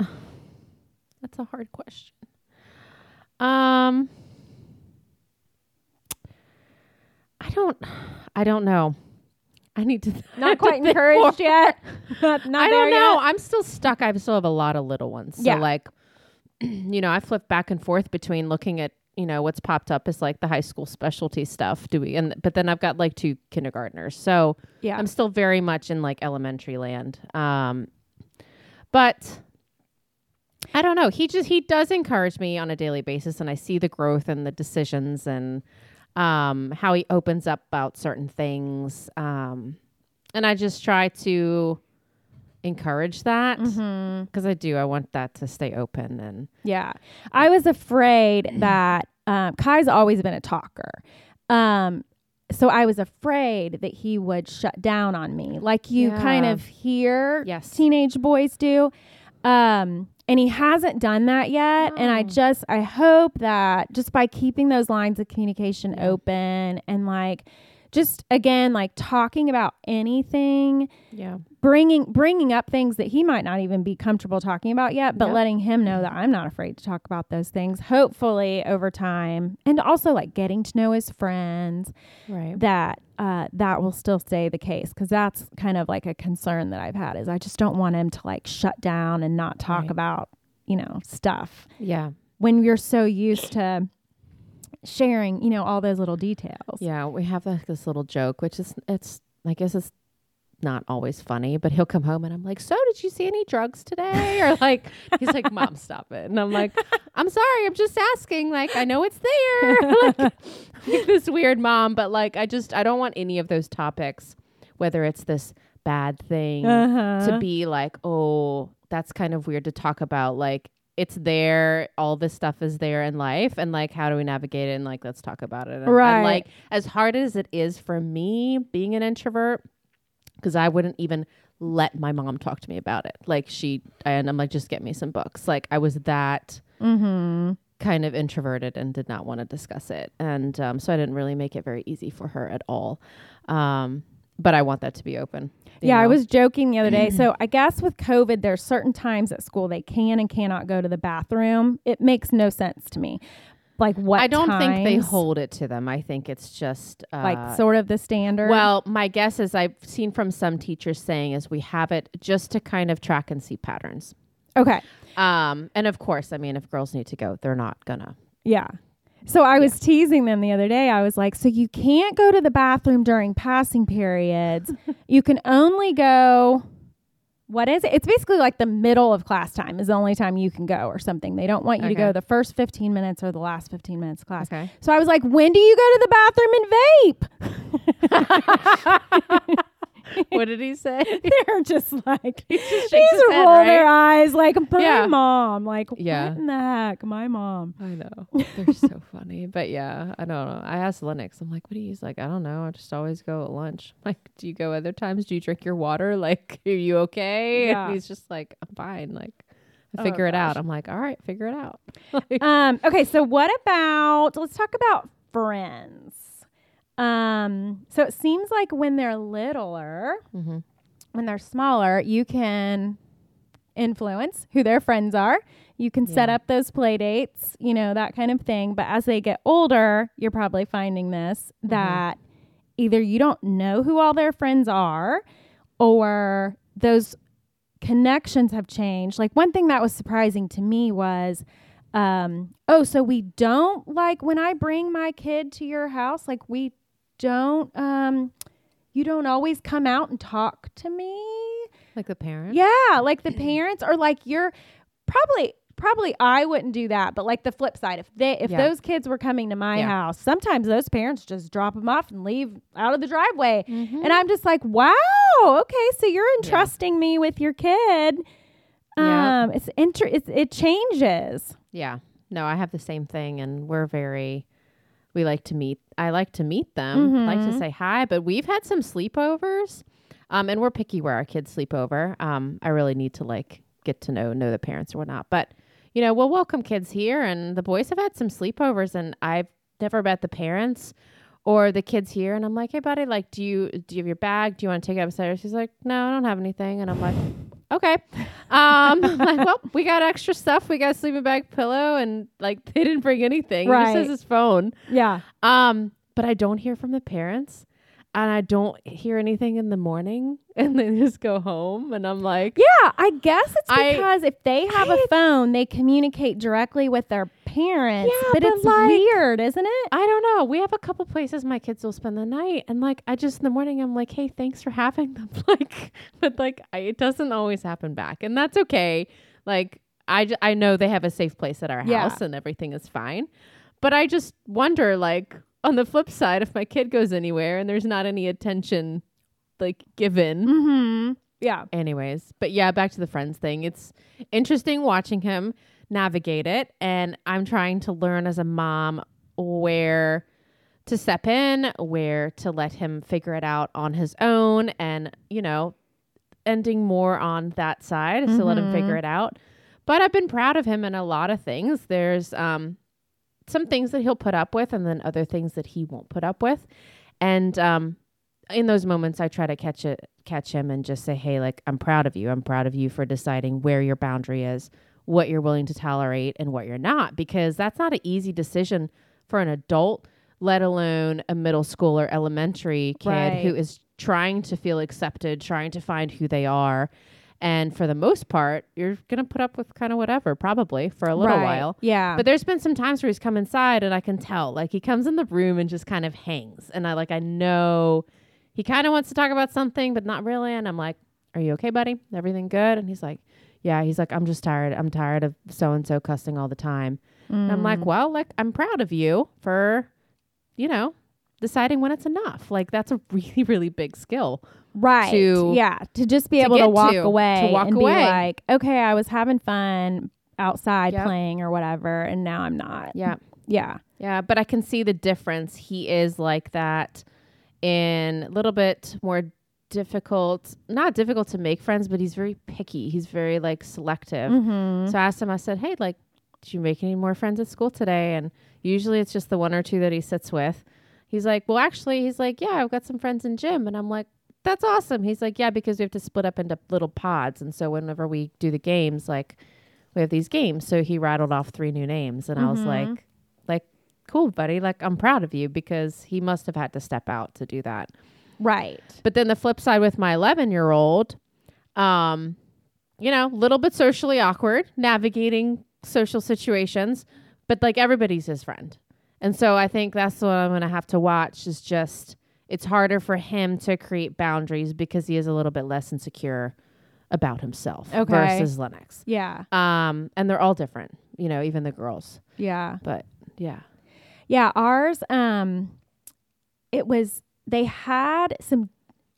Speaker 3: That's a hard question. Um I don't I don't know. I need to
Speaker 1: Not quite
Speaker 3: think
Speaker 1: encouraged yet. not, not
Speaker 3: I don't know.
Speaker 1: yet?
Speaker 3: I'm still stuck. I still have a lot of little ones. So
Speaker 1: Yeah.
Speaker 3: like you know, I flip back and forth between looking at you know what's popped up is like the high school specialty stuff. Do we? And but then I've got like two kindergartners, so
Speaker 1: Yeah.
Speaker 3: I'm still very much in like elementary land. Um, but I don't know. He just he does encourage me on a daily basis, and I see the growth and the decisions and um, how he opens up about certain things. Um, and I just try to encourage that because
Speaker 1: Mhm.
Speaker 3: I do. I want that to stay open and
Speaker 1: Yeah. I was afraid that um, Kai's always been a talker. Um, so I was afraid that he would shut down on me, like you kind of hear
Speaker 3: Yes.
Speaker 1: teenage boys do. Um, and he hasn't done that yet. And I just, I hope that just by keeping those lines of communication
Speaker 3: Yeah.
Speaker 1: open and like, just again, like talking about anything,
Speaker 3: yeah,
Speaker 1: bringing bringing up things that he might not even be comfortable talking about yet but
Speaker 3: Yep.
Speaker 1: letting him know that I'm not afraid to talk about those things hopefully over time and also like getting to know his friends
Speaker 3: right.
Speaker 1: that uh that will still stay the case cuz that's kind of like a concern that I've had is I just don't want him to like shut down and not talk
Speaker 3: Right.
Speaker 1: about you know stuff
Speaker 3: yeah,
Speaker 1: when you're so used to sharing, you know, all those little details.
Speaker 3: Yeah, we have like this little joke, which is it's I guess it's not always funny, but he'll come home and I'm like, "So, did you see any drugs today?" Or like he's like, "Mom, stop it." And I'm like, "I'm sorry, I'm just asking. Like, I know it's there." like, like this weird mom, but like I just I don't want any of those topics, whether it's this bad thing
Speaker 1: Uh-huh.
Speaker 3: to be like, "Oh, that's kind of weird to talk about." Like it's there, all this stuff is there in life, and like, how do we navigate it? And like, let's talk about it. And, and,
Speaker 1: Right.
Speaker 3: like, as hard as it is for me being an introvert, because I wouldn't even let my mom talk to me about it. Like she, and I'm like, just get me some books. Like I was that
Speaker 1: mm-hmm.
Speaker 3: kind of introverted and did not want to discuss it, and um, so I didn't really make it very easy for her at all. Um, but I want that to be open.
Speaker 1: Yeah, I was joking the other day. So I guess with COVID, there's certain times at school they can and cannot go to the bathroom. It makes no sense to me. Like what?
Speaker 3: I don't think they hold it to them. I think it's just uh,
Speaker 1: like sort of the standard.
Speaker 3: Well, my guess is I've seen from some teachers saying is we have it just to kind of track and see patterns.
Speaker 1: okay,
Speaker 3: Um, and of course, I mean, if girls need to go, they're not gonna.
Speaker 1: yeah. So I was teasing them the other day. I was like, "So you can't go to the bathroom during passing periods. you can only go." What is it? It's basically like the middle of class time is the only time you can go or something. They don't want you to go the first 15 minutes or the last 15 minutes of class.
Speaker 3: Okay.
Speaker 1: So I was like, when do you go to the bathroom and vape?
Speaker 3: what did he say?
Speaker 1: They're just like,
Speaker 3: He just
Speaker 1: they
Speaker 3: shakes his
Speaker 1: just roll their eyes like, my
Speaker 3: Yeah.
Speaker 1: mom. Like,
Speaker 3: Yeah.
Speaker 1: what in the heck? My mom.
Speaker 3: I know they're so funny, but yeah, I don't know. I asked Lennox, I'm like, "What do you?" He's like, "I don't know. I just always go at lunch." I'm like, do you go other times? Do you drink your water? Like, are you okay?
Speaker 1: Yeah.
Speaker 3: And he's just like, "I'm fine." Like, I
Speaker 1: Oh,
Speaker 3: figure it
Speaker 1: gosh.
Speaker 3: out. I'm like, "All right, figure it out."
Speaker 1: Um, okay, so what about, let's talk about friends. Um, so it seems like when they're littler,
Speaker 3: Mhm.
Speaker 1: when they're smaller, you can influence who their friends are. You can set up those play dates, you know, that kind of thing. But as they get older, you're probably finding this that either you don't know who all their friends are or those connections have changed. Like one thing that was surprising to me was um oh so we don't like when I bring my kid to your house like we don't um you don't always come out and talk to me.
Speaker 3: like the parents
Speaker 1: Yeah, like the parents or like you're probably probably I wouldn't do that, but like the flip side if they if
Speaker 3: Yeah.
Speaker 1: those kids were coming to my
Speaker 3: Yeah.
Speaker 1: house, sometimes those parents just drop them off and leave out of the driveway.
Speaker 3: Mhm.
Speaker 1: And I'm just like, "Wow, okay, so you're entrusting me with your kid." Um it's inter- it's it changes.
Speaker 3: Yeah. No, I have the same thing and we're very we like to meet I like to meet them, like to
Speaker 1: Mhm.
Speaker 3: say hi, but we've had some sleepovers. Um and we're picky where our kids sleep over. Um I really need to like get to know know the parents or whatnot. But you know, we'll welcome kids here and the boys have had some sleepovers and I've never met the parents or the kids here and I'm like, Hey buddy, like do you do you have your bag? Do you want to take it upstairs? He's like, No, I don't have anything and I'm like Okay. Um, like, well, we got extra stuff. We got a sleeping bag, pillow, and like they didn't bring anything. He just has his phone.
Speaker 1: Yeah.
Speaker 3: Um, but I don't hear from the parents, and I don't hear anything in the morning, and they just go home, and I'm like,
Speaker 1: Yeah, I guess it's
Speaker 3: I-
Speaker 1: because if they have a phone, they communicate directly with their parents.
Speaker 3: Yeah,
Speaker 1: but,
Speaker 3: but
Speaker 1: it's
Speaker 3: like-
Speaker 1: weird, isn't it?
Speaker 3: I don't know. We have a couple places my kids will spend the night, and like I just in the morning, I'm like, hey, thanks for having them. like, but like I, it doesn't always happen back, and that's okay. Like I, j- I know they have a safe place at our
Speaker 1: Yeah.
Speaker 3: house, and everything is fine. But I just wonder, like on the flip side, if my kid goes anywhere and there's not any attention, like given.
Speaker 1: Mm-hmm. Yeah.
Speaker 3: Anyways, but yeah, back to the friends thing. It's interesting watching him navigate it, and I'm trying to learn as a mom where to step in, where to let him figure it out on his own, and you know, ending more on that side is to let him
Speaker 1: Mhm.
Speaker 3: figure it out. But I've been proud of him in a lot of things. There's um some things that he'll put up with, and then other things that he won't put up with, and um in those moments I try to catch it catch him and just say, "Hey, like I'm proud of you. I'm proud of you for deciding where your boundary is, what you're willing to tolerate and what you're not because that's not an easy decision for an adult, let alone a middle school or elementary kid
Speaker 1: Right.
Speaker 3: who is trying to feel accepted, trying to find who they are. And for the most part, you're going to put up with kind of whatever, probably for a little
Speaker 1: Right.
Speaker 3: while.
Speaker 1: Yeah.
Speaker 3: But there's been some times where he's come inside and I can tell, like he comes in the room and just kind of hangs. And I like, I know he kind of wants to talk about something, but not really. And I'm like, Are you okay, buddy? Everything good? And he's like, Yeah. He's like, I'm just tired. I'm tired of so and so cussing all the time. And I'm
Speaker 1: Mm.
Speaker 3: like, Well, like, I'm proud of you for, you know, deciding when it's enough. Like, that's a really, really big skill.
Speaker 1: Right.
Speaker 3: to-
Speaker 1: yeah. To just be
Speaker 3: to
Speaker 1: able to walk
Speaker 3: to,
Speaker 1: away
Speaker 3: to walk
Speaker 1: and
Speaker 3: away.
Speaker 1: be like, okay, I was having fun outside
Speaker 3: Yep.
Speaker 1: playing or whatever, and now I'm not.
Speaker 3: Yeah.
Speaker 1: Yeah.
Speaker 3: Yeah, but I can see the difference. He is like that in a little bit more difficult, not difficult to make friends, but he's very picky. He's very like selective.
Speaker 1: Mm-hmm.
Speaker 3: So I asked him, I said, Hey, like, did you make any more friends at school today? And usually it's just the one or two that he sits with. He's like, Well, actually, he's like, Yeah, I've got some friends in gym. And I'm like, That's awesome. He's like, Yeah, because we have to split up into little pods. And so whenever we do the games, like, we have these games. So he rattled off three new names. And I was
Speaker 1: Mhm.
Speaker 3: like, like, cool, buddy. Like, I'm proud of you because he must have had to step out to do that.
Speaker 1: Right.
Speaker 3: But then the flip side with my 11 year old, um, you know, a little bit socially awkward, navigating social situations, but like everybody's his friend. And so I think that's what I'm going to have to watch is just it's harder for him to create boundaries because he is a little bit less insecure about himself
Speaker 1: Okay.
Speaker 3: versus Lennox.
Speaker 1: Yeah.
Speaker 3: Um, and they're all different, you know, even the girls.
Speaker 1: Yeah.
Speaker 3: But yeah.
Speaker 1: Yeah, ours um it was they had some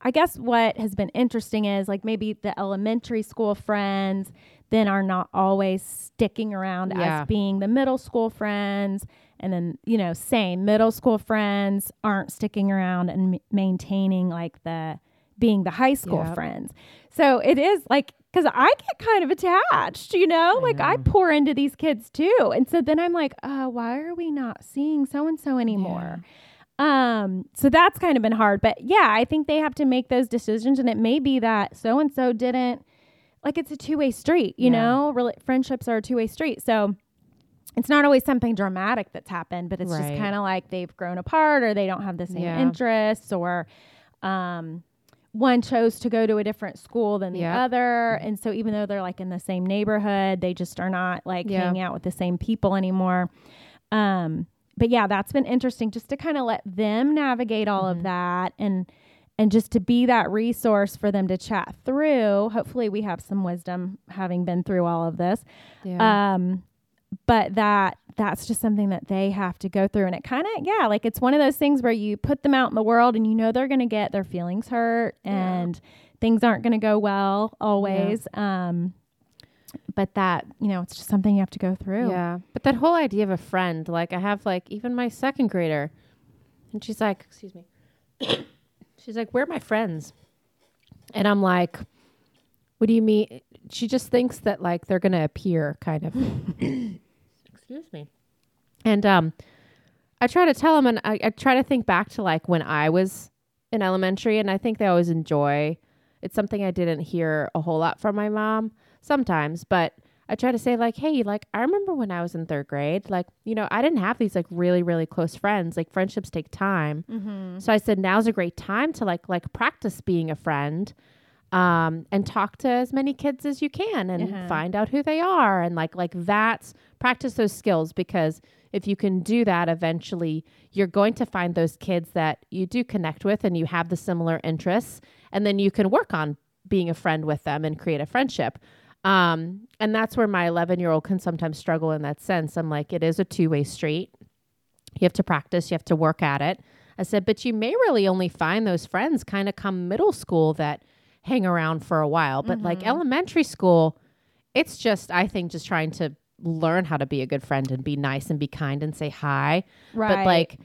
Speaker 1: I guess what has been interesting is like maybe the elementary school friends then are not always sticking around
Speaker 3: Yeah.
Speaker 1: as being the middle school friends and then you know same middle school friends aren't sticking around and m- maintaining like the being the high school
Speaker 3: Yep.
Speaker 1: friends. So it is like because I get kind of attached, you know,
Speaker 3: I
Speaker 1: like I pour into these kids too, and so then I'm like, uh, why are we not seeing so and so anymore? Um, so that's kind of been hard, but yeah, I think they have to make those decisions, and it may be that so and so didn't like it's a two way street, you
Speaker 3: Yeah.
Speaker 1: know, really friendships are a two way street, so. It's not always something dramatic that's happened, but it's just kind of like they've grown apart or they don't have the same
Speaker 3: Yeah.
Speaker 1: interests or um, one chose to go to a different school than the
Speaker 3: Yep.
Speaker 1: other. And so even though they're like in the same neighborhood, they just are not like
Speaker 3: Yeah.
Speaker 1: hanging out with the same people anymore. Um, but yeah, that's been interesting just to kind of let them navigate all
Speaker 3: Mm-hmm.
Speaker 1: of that and and just to be that resource for them to chat through. Hopefully we have some wisdom having been through all of this.
Speaker 3: Yeah.
Speaker 1: Um, but that that's just something that they have to go through and it kind of yeah like it's one of those things where you put them out in the world and you know they're going to get their feelings hurt
Speaker 3: Yeah.
Speaker 1: and things aren't going to go well always um but that you know it's just something you have to go through
Speaker 3: Yeah. But that whole idea of a friend, like I have like even my second grader and she's like, excuse me. she's like, Where are my friends? And I'm like, What do you mean? She just thinks that like they're gonna appear kind of excuse me. And um I try to tell them and I, I try to think back to like when I was in elementary and I think they always enjoy it's something I didn't hear a whole lot from my mom sometimes, but I try to say like, hey, like I remember when I was in third grade, like you know, I didn't have these like really really close friends. Like friendships take time,
Speaker 1: mm-hmm.
Speaker 3: so I said now's a great time to like like practice being a friend, um, and talk to as many kids as you can and
Speaker 1: Uh-huh.
Speaker 3: find out who they are and like like that's practice those skills because if you can do that, eventually you're going to find those kids that you do connect with and you have the similar interests, and then you can work on being a friend with them and create a friendship. Um, and that's where my 11 year old can sometimes struggle in that sense. I'm like, it is a two way street. You have to practice, you have to work at it. I said, but you may really only find those friends kind of come middle school that hang around for a while. But like elementary school, it's just, I think, just trying to learn how to be a good friend and be nice and be kind and say hi.
Speaker 1: right
Speaker 3: But like,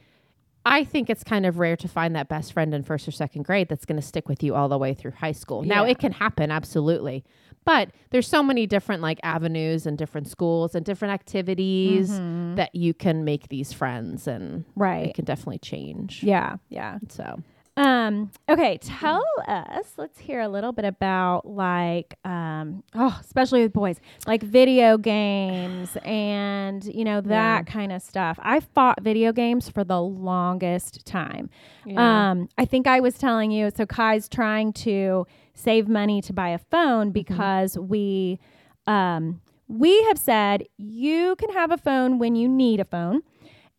Speaker 3: I think it's kind of rare to find that best friend in first or second grade that's going to stick with you all the way through high school. Now, it can happen, absolutely. But there's so many different like avenues and different schools and different activities
Speaker 1: Mhm.
Speaker 3: that you can make these friends and
Speaker 1: right
Speaker 3: it can definitely change.
Speaker 1: yeah yeah
Speaker 3: So,
Speaker 1: Um, okay, tell us, let's hear a little bit about like um oh, especially with boys, like video games and you know that kind of stuff. I fought video games for the longest time. Um, I think I was telling you so Kai's trying to save money to buy a phone because we um we have said you can have a phone when you need a phone.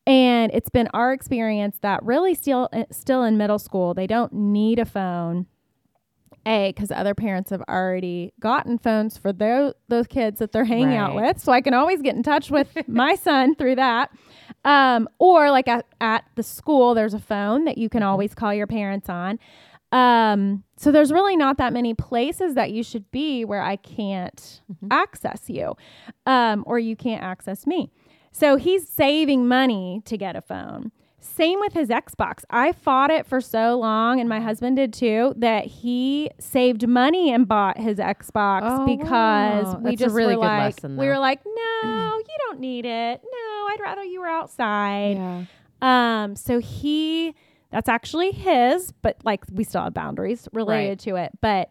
Speaker 1: And it's been our experience that really still uh, still in middle school, they don't need a phone. A, because other parents have already gotten phones for those those kids that they're hanging out with, so I can always get in touch with my son through that. Um, or like at, at the school, there's a phone that you can always call your parents on. Um, so there's really not that many places that you should be where I can't access you, um, or you can't access me. So he's saving money to get a phone. Same with his Xbox. I fought it for so long, and my husband did too, that he saved money and bought his Xbox
Speaker 3: Oh,
Speaker 1: because
Speaker 3: wow.
Speaker 1: we
Speaker 3: That's
Speaker 1: just
Speaker 3: really
Speaker 1: were like,
Speaker 3: lesson,
Speaker 1: we were like, no, you don't need it. No, I'd rather you were outside.
Speaker 3: Yeah.
Speaker 1: Um, so he that's actually his, but like we still have boundaries related
Speaker 3: Right.
Speaker 1: to it. But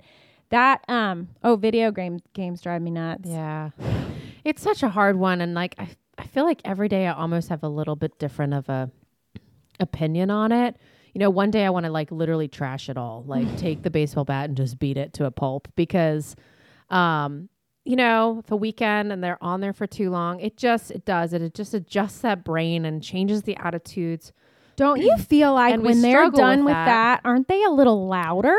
Speaker 1: that um oh video game games drive me nuts.
Speaker 3: Yeah. It's such a hard one and like I I feel like every day I almost have a little bit different of a opinion on it. You know, one day I want to like literally trash it all, like take the baseball bat and just beat it to a pulp because um you know, the weekend and they're on there for too long, it just it does it. It just adjusts that brain and changes the attitudes.
Speaker 1: Don't you feel like
Speaker 3: And
Speaker 1: when they're done
Speaker 3: with
Speaker 1: with
Speaker 3: that.
Speaker 1: that. aren't they a little louder?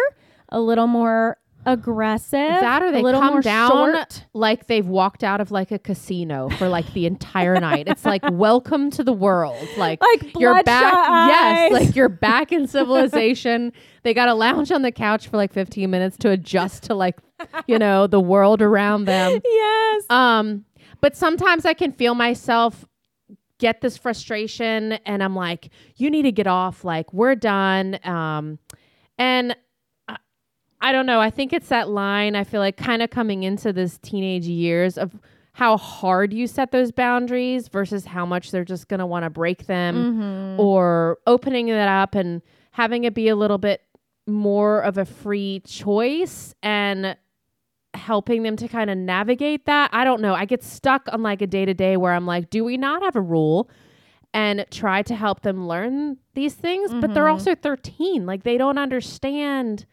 Speaker 1: A little more aggressive?
Speaker 3: That or they
Speaker 1: little
Speaker 3: come down
Speaker 1: short?
Speaker 3: like they've walked out of like a casino for like the entire night. It's like welcome to the world. Like,
Speaker 1: Like
Speaker 3: you're back.
Speaker 1: bloodshot
Speaker 3: Yes, like you're back in civilization. they got to lounge on the couch for like 15 minutes to adjust to like, you know, the world around them.
Speaker 1: Yes.
Speaker 3: Um, but sometimes I can feel myself get this frustration and I'm like, you need to get off, like, we're done. Um, and I, don't know. I think it's that line, I feel like kind of coming into this teenage years of how hard you set those boundaries versus how much they're just going to want to break them mm-hmm. or opening it up and having it be a little bit more of a free choice and helping them to kind of navigate that. I don't know. I get stuck on like a day to day where I'm like, do we not have a rule? And try to help them learn these things, but they're mm-hmm. also 13. Like they don't understand.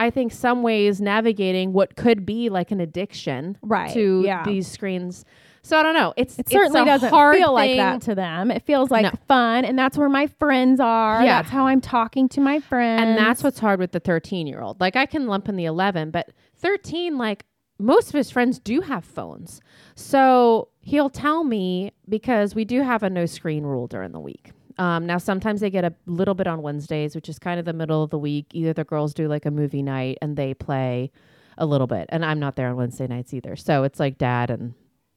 Speaker 3: I think some ways navigating what could be like an addiction
Speaker 1: Right,
Speaker 3: to
Speaker 1: yeah.
Speaker 3: these screens. So I don't know. It's
Speaker 1: It certainly
Speaker 3: it's
Speaker 1: doesn't
Speaker 3: hard
Speaker 1: feel like that to them. It feels like
Speaker 3: No.
Speaker 1: fun, and that's where my friends are.
Speaker 3: Yeah.
Speaker 1: That's how I'm talking to my friends.
Speaker 3: And that's what's hard with the 13 year old. Like I can lump in the 11, but 13, like most of his friends do have phones. So he'll tell me because we do have a no screen rule during the week. Um, now, sometimes they get a little bit on Wednesdays, which is kind of the middle of the week. Either the girls do like a movie night and they play a little bit. And I'm not there on Wednesday nights either. So it's like dad and,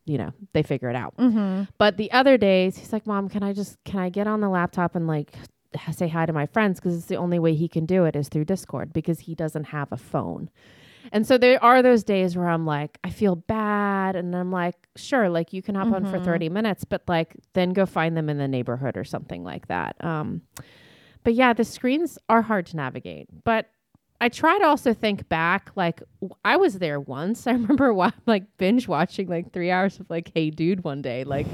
Speaker 3: you know, they figure it out.
Speaker 1: Mm-hmm.
Speaker 3: But the other days, he's like, "Mom, can I just can I get on the laptop and like say hi to my friends because it's the only way he can do it is through Discord because he doesn't have a phone." And so there are those days where I'm like, I feel bad, and I'm like, sure, like you can hop on for 30 minutes, but like then go find them in the neighborhood or something like that. Um, but yeah, the screens are hard to navigate, but. I try to also think back, like w- I was there once. I remember wa- like binge watching like three hours of like Hey Dude one day. Like,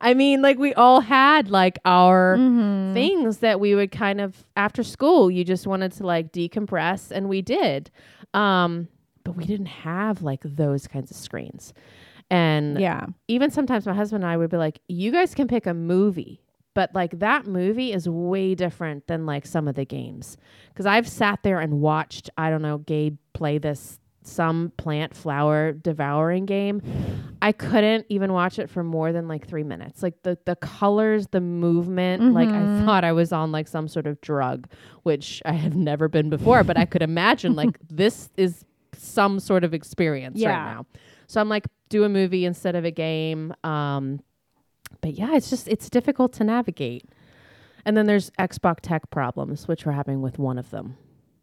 Speaker 3: I mean, like we all had like our
Speaker 1: Mm-hmm.
Speaker 3: things that we would kind of after school. You just wanted to like decompress, and we did. Um, but we didn't have like those kinds of screens. And
Speaker 1: Yeah.
Speaker 3: even sometimes my husband and I would be like, you guys can pick a movie, but like that movie is way different than like some of the games. Cause I've sat there and watched, I don't know, Gabe play this some plant flower devouring game. I couldn't even watch it for more than like three minutes. Like the the colors, the movement, like I mm-hmm. thought I was on like some sort of drug, which I have never been before, but I could imagine like this is some sort of experience
Speaker 1: Yeah.
Speaker 3: right now. So I'm like, do a movie instead of a game. Um, but yeah, it's just it's difficult to navigate. And then there's Xbox tech problems, which we're having with one of them.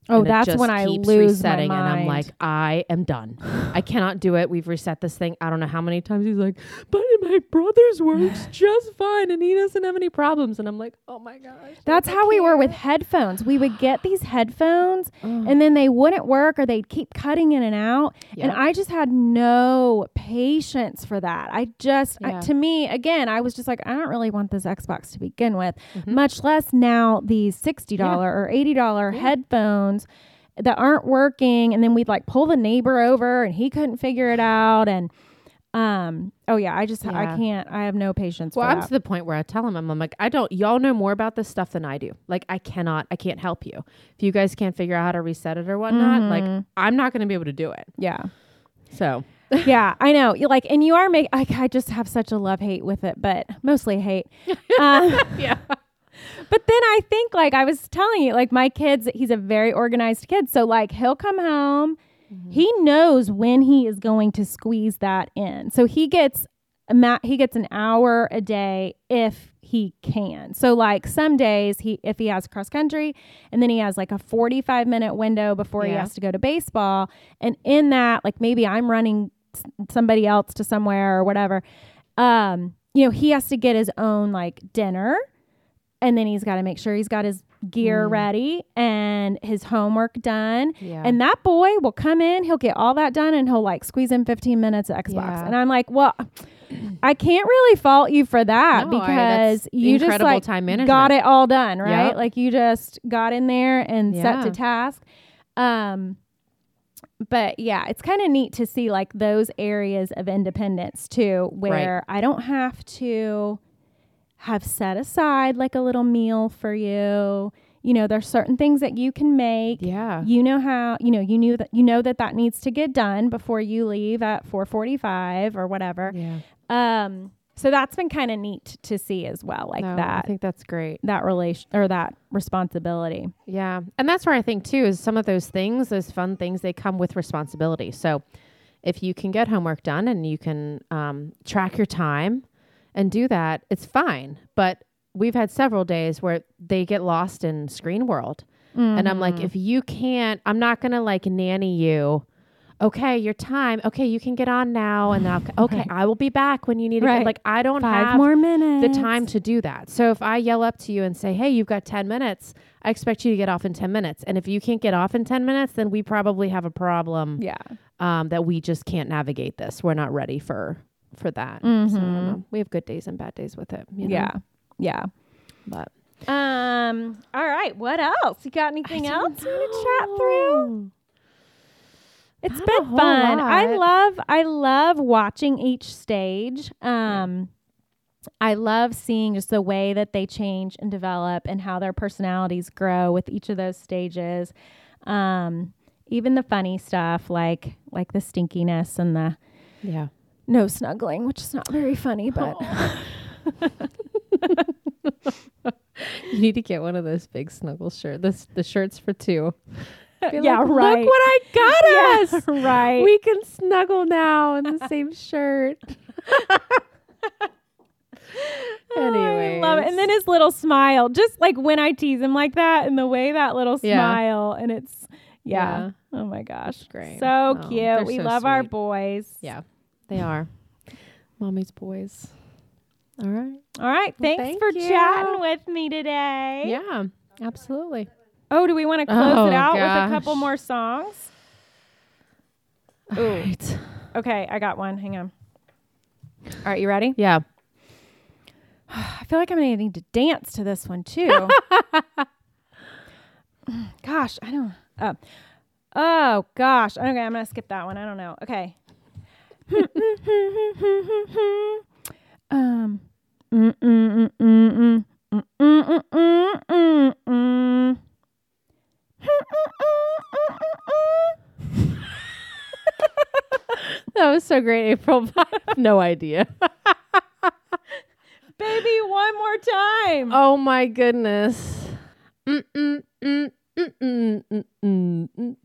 Speaker 1: Oh,
Speaker 3: and
Speaker 1: that's when I lose
Speaker 3: resetting,
Speaker 1: my
Speaker 3: and I'm like, I am done. I cannot do it. We've reset this thing. I don't know how many times he's like, but my brother's works just fine, and he doesn't have any problems. And I'm like, oh my gosh,
Speaker 1: That's how we were with headphones. We would get these headphones and then they wouldn't work or they'd keep cutting in and out. And I just had no patience for that. I just, I- to me, again, I was just like, I don't really want this Xbox to begin with,
Speaker 3: Mhm.
Speaker 1: much less now these $60 or $80
Speaker 3: Yeah.
Speaker 1: headphones that aren't working. And then we'd like pull the neighbor over and he couldn't figure it out. And, um, oh yeah, I just, I can't, I have no patience
Speaker 3: Well, I'm
Speaker 1: that.
Speaker 3: to the point where I tell him, I'm, I'm like, I don't, y'all know more about this stuff than I do. Like, I cannot, I can't help you. If you guys can't figure out how to reset it or whatnot, like,
Speaker 1: Mhm.
Speaker 3: I'm not going to be able to do it.
Speaker 1: yeah.
Speaker 3: So,
Speaker 1: yeah, I know. You like, and you are make. I, I just have such a love hate with it, but mostly hate. um,
Speaker 3: yeah.
Speaker 1: But then I think, like I was telling you, like my kids, he's a very organized kid. So like he'll come home, he knows when he is going to squeeze that in. So he gets a ma- he gets an hour a day if he can. So like some days he if he has cross country and then he has like a 45 minute window before he has to go to baseball and in that like maybe I'm running s- somebody else to somewhere or whatever. Um you know, he has to get his own like dinner and then he's got to make sure he's got his gear
Speaker 3: Mm.
Speaker 1: ready and his homework done.
Speaker 3: Yeah.
Speaker 1: And that boy will come in, he'll get all that done, and he'll like squeeze in 15 minutes of Xbox.
Speaker 3: Yeah.
Speaker 1: And I'm like, well, I can't really fault you for that
Speaker 3: No, I-
Speaker 1: because you just like
Speaker 3: time management.
Speaker 1: got it all done, right?
Speaker 3: Yep.
Speaker 1: Like you just got in there and set to task. Um, but yeah, it's kind of neat to see like those areas of independence too, where I don't have to have set aside like a little meal for you. You know, there's certain things that you can make.
Speaker 3: yeah.
Speaker 1: You know how, you know, you knew that you know that that needs to get done before you leave at 4:45 or whatever.
Speaker 3: Yeah.
Speaker 1: Um so that's been kind of neat to see as well, like
Speaker 3: No, I
Speaker 1: that
Speaker 3: think that's great.
Speaker 1: that relation or that responsibility.
Speaker 3: Yeah. And that's where I think too is some of those things, those fun things, they come with responsibility. So if you can get homework done and you can um, track your time and do that, it's fine. But we've had several days where they get lost in screen world. And I'm like, if you can't, I'm not going to like nanny you. Okay, your time. Okay, you can get on now. And then I'll, okay, I will be back when you need to
Speaker 1: Right.
Speaker 3: get. Like, I don't
Speaker 1: Five
Speaker 3: have
Speaker 1: more minutes.
Speaker 3: the time to do that. So if I yell up to you and say, "Hey, you've got 10 minutes." I expect you to get off in 10 minutes. And if you can't get off in 10 minutes, then we probably have a problem
Speaker 1: Yeah.
Speaker 3: um, that we just can't navigate this. We're not ready for for that. So,
Speaker 1: Mhm.
Speaker 3: know. we have good days and bad days with it. you know?
Speaker 1: Yeah. Yeah.
Speaker 3: But
Speaker 1: Um all right, what else? You got anything else
Speaker 3: don't
Speaker 1: you want to chat through? It's
Speaker 3: Not
Speaker 1: been fun. I love I love watching each stage. Um I love seeing just the way that they change and develop and how their personalities grow with each of those stages. Um even the funny stuff like like the stinkiness and the
Speaker 3: Yeah.
Speaker 1: No snuggling, which is not very funny, but oh.
Speaker 3: You need to get one of those big snuggle shirts. This the shirts for two. Be
Speaker 1: Yeah,
Speaker 3: like,
Speaker 1: right.
Speaker 3: Look what I got
Speaker 1: Yeah,
Speaker 3: us.
Speaker 1: right.
Speaker 3: We can snuggle now in the same shirt.
Speaker 1: Oh, I love it. And then his little smile, just like when I tease him like that, and the way that little
Speaker 3: Yeah.
Speaker 1: smile, and it's yeah. Oh my gosh,
Speaker 3: Great.
Speaker 1: So
Speaker 3: Oh,
Speaker 1: cute. We
Speaker 3: so
Speaker 1: love our boys.
Speaker 3: Yeah, they mm. are. Mommy's boys. All right.
Speaker 1: All right.
Speaker 3: Well,
Speaker 1: Thanks
Speaker 3: thank
Speaker 1: for
Speaker 3: you.
Speaker 1: chatting with me today.
Speaker 3: Yeah, absolutely.
Speaker 1: Oh, do we want to close
Speaker 3: Oh,
Speaker 1: it out with a couple more songs?
Speaker 3: All right.
Speaker 1: Okay, I got one. Hang on. All right, you ready?
Speaker 3: Yeah.
Speaker 1: I feel like I'm gonna need to dance to this one too. gosh, I don't. Oh, oh gosh. Okay, I'm gonna skip that one. I don't know. Okay. Um,
Speaker 3: that was so great, April. no idea.
Speaker 1: Baby, one more time.
Speaker 3: Oh my goodness. Mm-mm-mm-mm-mm-mm-mm.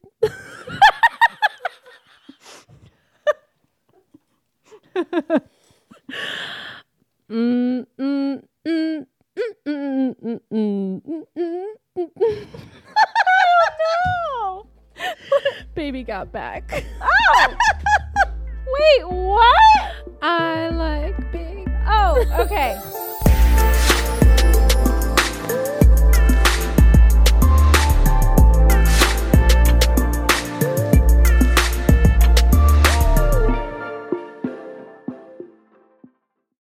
Speaker 3: Baby got back.
Speaker 1: Oh! Wait, what?
Speaker 3: I like big.
Speaker 1: Oh, okay.